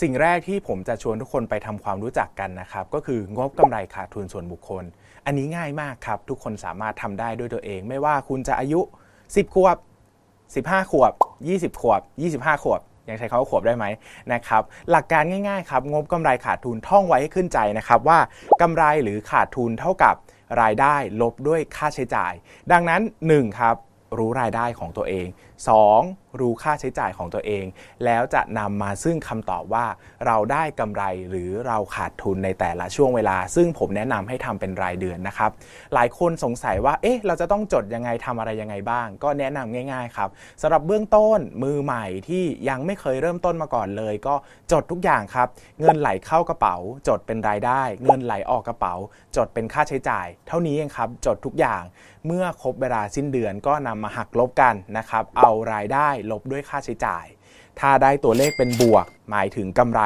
สิ่งแรกที่ผมจะชวนทุกคนไปทำความรู้จักกันนะครับ ก็คืองบกำไรขาดทุนส่วนบุคคล อันนี้ง่ายมากครับ ทุกคนสามารถทำได้ด้วยตัวเอง ไม่ว่าคุณจะอายุ 10 ขวบ 15 ขวบ 20 ขวบ 25 ขวบ ยังใช้คำว่าขวบได้ไหมนะครับ หลักการง่ายๆครับ งบกำไรขาดทุนท่องไว้ให้ขึ้นใจนะครับ ว่ากำไรหรือขาดทุนเท่ากับรายได้ลบด้วยค่าใช้จ่าย ดังนั้น 1 ครับ รู้รายได้ของตัวเอง 2. รู้ค่าใช้จ่ายของตัวเอง แล้วจะนำมาซึ่งคำตอบว่าเราได้กำไรหรือเราขาดทุนในแต่ละช่วงเวลา ซึ่งผมแนะนำให้ทำเป็นรายเดือนนะครับ หลายคนสงสัยว่าเอ๊ะเราจะต้องจดยังไงทำอะไรยังไงบ้าง ก็แนะนำง่ายๆครับสำหรับเบื้องต้นมือใหม่ที่ยังไม่เคยเริ่มต้นมาก่อนเลย ก็จดทุกอย่างครับ เงินไหลเข้ากระเป๋า จดเป็นรายได้ เงินไหลออกกระเป๋า จดเป็นค่าใช้จ่าย เท่านี้เองครับจดทุกอย่าง เมื่อครบเวลาสิ้นเดือนก็นำมาหักลบกันนะครับเอารายได้ลบด้วยค่าใช้จ่าย ถ้าได้ตัวเลขเป็นบวก หมายถึงกำไร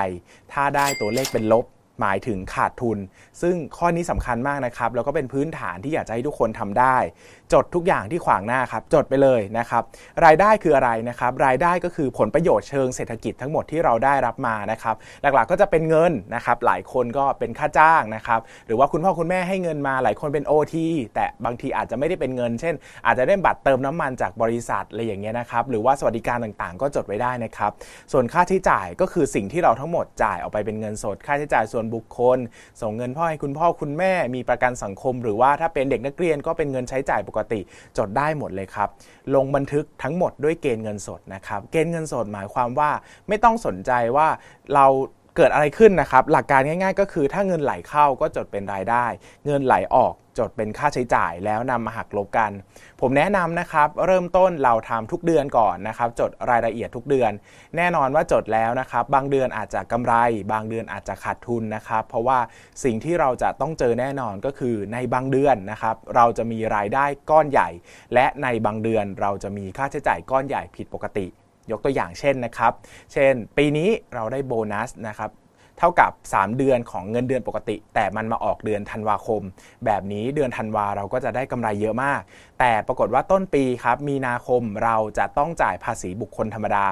ถ้าได้ตัวเลขเป็นลบ หมายถึงขาดทุน ซึ่งข้อนี้สำคัญมากนะครับแล้วก็เป็นพื้นฐานที่อยากจะให้ทุกคนทำได้ จดทุกอย่างที่ขวางหน้าครับจดไปเลยนะครับรายได้คืออะไรนะครับรายได้ก็คือผลประโยชน์เชิงเศรษฐกิจทั้งหมดที่เราได้รับมานะครับหลักๆก็จะเป็นเงินนะครับหลายคนก็เป็นค่าจ้างนะครับหรือว่าคุณพ่อคุณแม่ให้เงินมาหลายคนเป็น OT แต่บางทีอาจจะไม่ได้เป็นเงิน เช่น อาจจะได้บัตรเติมน้ำมันจากบริษัทอะไรอย่างเงี้ยนะครับหรือว่าสวัสดิการต่างๆ ก็จดไว้ได้นะครับส่วนค่าใช้จ่ายก็คือสิ่งที่เราทั้งหมดจ่ายออกไปเป็นเงินสด ค่าใช้จ่ายส่วนบุคคล ส่งเงินพ่อให้คุณพ่อคุณแม่มีประกันสังคม หรือว่าถ้าเป็นเด็กนักเรียนก็เป็นเงินใช้จ่ายปกติ จดได้หมดเลยครับ ลงบันทึกทั้งหมดด้วยเกณฑ์เงินสดนะครับเกณฑ์เงินสดหมายความว่าไม่ต้องสนใจว่าเราเกิดอะไรขึ้นนะครับ หลักการง่าย ๆ ก็คือถ้าเงินไหลเข้าก็จดเป็นรายได้ เงินไหลออก จดเป็นค่าใช้จ่ายแล้วนำมาหักลบกัน ผมแนะนำนะครับ เริ่มต้นเราทำทุกเดือนก่อนนะครับ จดรายละเอียดทุกเดือน แน่นอนว่าจดแล้วนะครับ บางเดือนอาจจะกำไร บางเดือนอาจจะขาดทุนนะครับ เพราะว่าสิ่งที่เราจะต้องเจอแน่นอนก็คือในบางเดือนนะครับ เราจะมีรายได้ก้อนใหญ่ และในบางเดือนเราจะมีค่าใช้จ่ายก้อนใหญ่ผิดปกติ ยกตัวอย่างเช่นนะครับ เช่น ปีนี้เราได้โบนัสนะครับ เท่ากับ 3 เดือนของเงินเดือนปกติ แต่มันมาออกเดือนธันวาคม แบบนี้เดือนธันวาเราก็จะได้กำไรเยอะมาก แต่ปรากฏว่าต้นปีครับมีนาคมเราจะต้องจ่ายภาษีบุคคลธรรมดา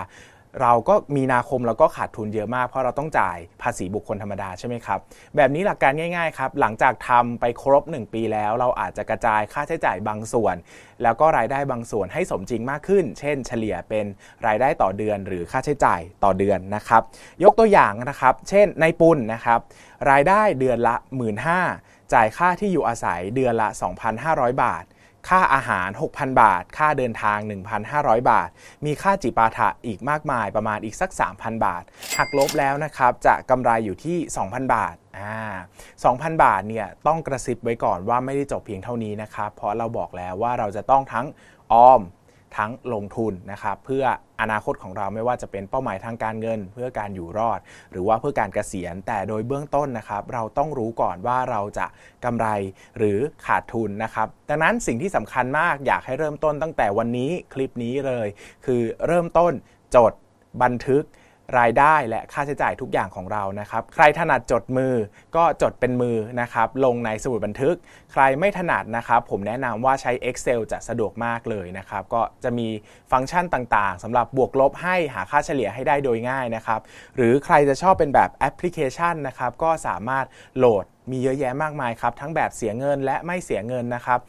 เราก็มีนาคมเราก็ขาดทุนเยอะมากเพราะเราต้องจ่ายภาษีบุคคลธรรมดาใช่ไหมครับ แบบนี้หลักการง่ายๆครับ หลังจากทำไปครบ 1 ปีแล้ว เราอาจจะกระจายค่าใช้จ่ายบางส่วน แล้วก็รายได้บางส่วนให้สมจริงมากขึ้น เช่น เฉลี่ยเป็นรายได้ต่อเดือน หรือค่าใช้จ่ายต่อเดือนนะครับ ยกตัวอย่างนะครับ เช่นในปุนนะครับ รายได้เดือนละ 1 5ื่นจ่ายค่าที่อยู่อาศัยเดือนละ 2,500 บาท ค่าอาหาร 6,000 บาท ค่าเดินทาง 1,500 บาท มีค่าจิปาถะอีกมากมายประมาณอีกสัก 3,000 บาท หักลบแล้วนะครับ จะกำไรอยู่ที่ 2,000 บาทอ่า2,000 บาทเนี่ยต้องกระซิบไว้ก่อนว่าไม่ได้จบเพียงเท่านี้นะครับ เพราะเราบอกแล้วว่าเราจะต้องทั้งออม ทั้งลงทุนนะครับเพื่ออนาคตของเราไม่ว่าจะเป็นเป้าหมายทางการเงิน เพื่อการอยู่รอด หรือว่าเพื่อการเกษียณ แต่โดยเบื้องต้นนะครับ เราต้องรู้ก่อนว่าเราจะกำไรหรือขาดทุนนะครับ ดังนั้นสิ่งที่สำคัญมากอยากให้เริ่มต้นตั้งแต่วันนี้คลิปนี้เลย คือเริ่มต้นจดบันทึก รายได้และค่าใช้จ่ายทุกอย่างของเรานะครับ ใครถนัดจดมือก็จดเป็นมือนะครับ ลงในสมุดบันทึก ใครไม่ถนัดนะครับ ผมแนะนำว่าใช้ Excel จะสะดวกมากเลยนะครับ ก็จะมีฟังก์ชันต่างๆสำหรับบวกลบให้หาค่าเฉลี่ยให้ได้โดยง่ายนะครับ หรือใครจะชอบเป็นแบบแอปพลิเคชันนะครับ ก็สามารถโหลดมีเยอะแยะมากมายครับ ทั้งแบบเสียเงินและไม่เสียเงินนะครับ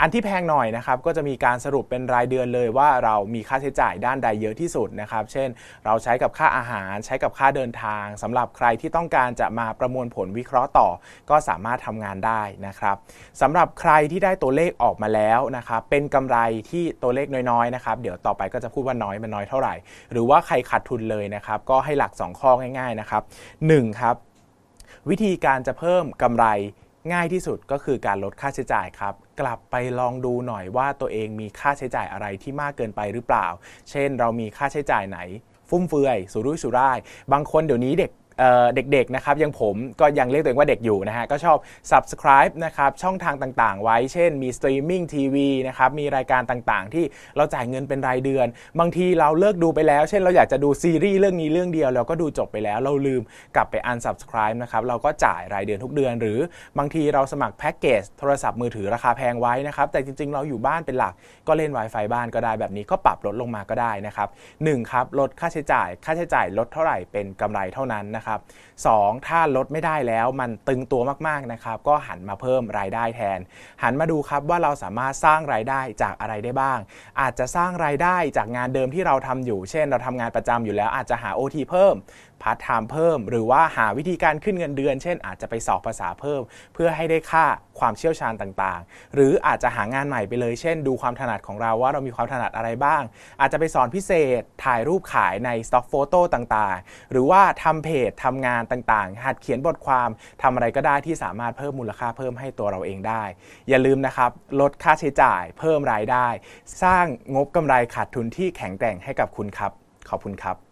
อันที่แพงหน่อยนะครับก็จะมีการสรุปเป็นรายเดือนเลยว่าเรามีค่าใช้จ่ายด้านใดเยอะที่สุดนะครับ เช่น เราใช้กับค่าอาหารใช้กับค่าเดินทางสำหรับใครที่ต้องการจะมาประมวลผลวิเคราะห์ต่อ ก็สามารถทำงานได้นะครับสำหรับใครที่ได้ตัวเลขออกมาแล้วนะครับเป็นกำไรที่ตัวเลขน้อยๆนะครับเดี๋ยวต่อไปก็จะพูดว่าน้อยมันน้อยเท่าไหร่ หรือว่าใครขาดทุนเลยนะครับก็ให้หลัก 2 ข้อง่ายๆนะครับ1ครับวิธีการจะเพิ่มกำไร ง่ายที่สุดก็คือการลดค่าใช้จ่ายครับ กลับไปลองดูหน่อยว่าตัวเองมีค่าใช้จ่ายอะไรที่มากเกินไปหรือเปล่า เช่น เรามีค่าใช้จ่ายไหน ฟุ่มเฟือยสุรุ่ยสุร่าย บางคนเดี๋ยวนี้เด็ก เด็กๆนะครับย่างผมก็ยังเรียกตัวเองว่าเด็กอยู่นะฮะก็ชอบ subscribe นะครับช่องทางต่างๆ ไว้เช่นมี streaming TV นะครับมีรายการต่างๆ ที่เราจ่ายเงินเป็นรายเดือน บางทีเราเลิกดูไปแล้ว เช่นเราอยากจะดูซีรีส์เรื่องนี้เรื่องเดียวเราก็ดูจบไปแล้ว เราลืมกลับไป unsubscribe นะครับเราก็จ่ายรายเดือนทุกเดือน หรือบางทีเราสมัครแพ็กเกจโทรศัพท์มือถือราคาแพงไว้นะครับแต่จริงๆ เราอยู่บ้านเป็นหลักก็เล่น Wi-Fi บ้านก็ได้แบบนี้ก็ปรับลดลงมาก็ได้นะครับหนึ่งครับลดค่าใช้จ่ายค่าใช้จ่ายลดเท่าไหร่เป็นกำไรเท่านั้นนะครับสองถ้าลดไม่ได้แล้วมันตึงตัวมากๆนะครับก็หันมาเพิ่มรายได้แทน หันมาดูครับว่าเราสามารถสร้างรายได้จากอะไรได้บ้าง อาจจะสร้างรายได้จากงานเดิมที่เราทำอยู่ เช่น เราทำงานประจำอยู่แล้วอาจจะหา OT เพิ่มพาร์ทไทม์เพิ่ม หรือว่าหาวิธีการขึ้นเงินเดือน เช่น อาจจะไปสอบภาษาเพิ่ม เพื่อให้ได้ค่า ความเชี่ยวชาญต่างๆ หรืออาจจะหางานใหม่ไปเลย เช่น ดูความถนัดของเราว่าเรามีความถนัดอะไรบ้าง อาจจะไปสอนพิเศษ ถ่ายรูปขายในสต็อกโฟโต้ต่างๆ หรือว่าทำเพจทำงานต่างๆ หัดเขียนบทความทำอะไรก็ได้ที่สามารถเพิ่มมูลค่าเพิ่มให้ตัวเราเองได้ อย่าลืมนะครับลดค่าใช้จ่าย เพิ่มรายได้ สร้างงบกำไรขาดทุนที่แข็งแกร่งให้กับคุณครับ ขอบคุณครับ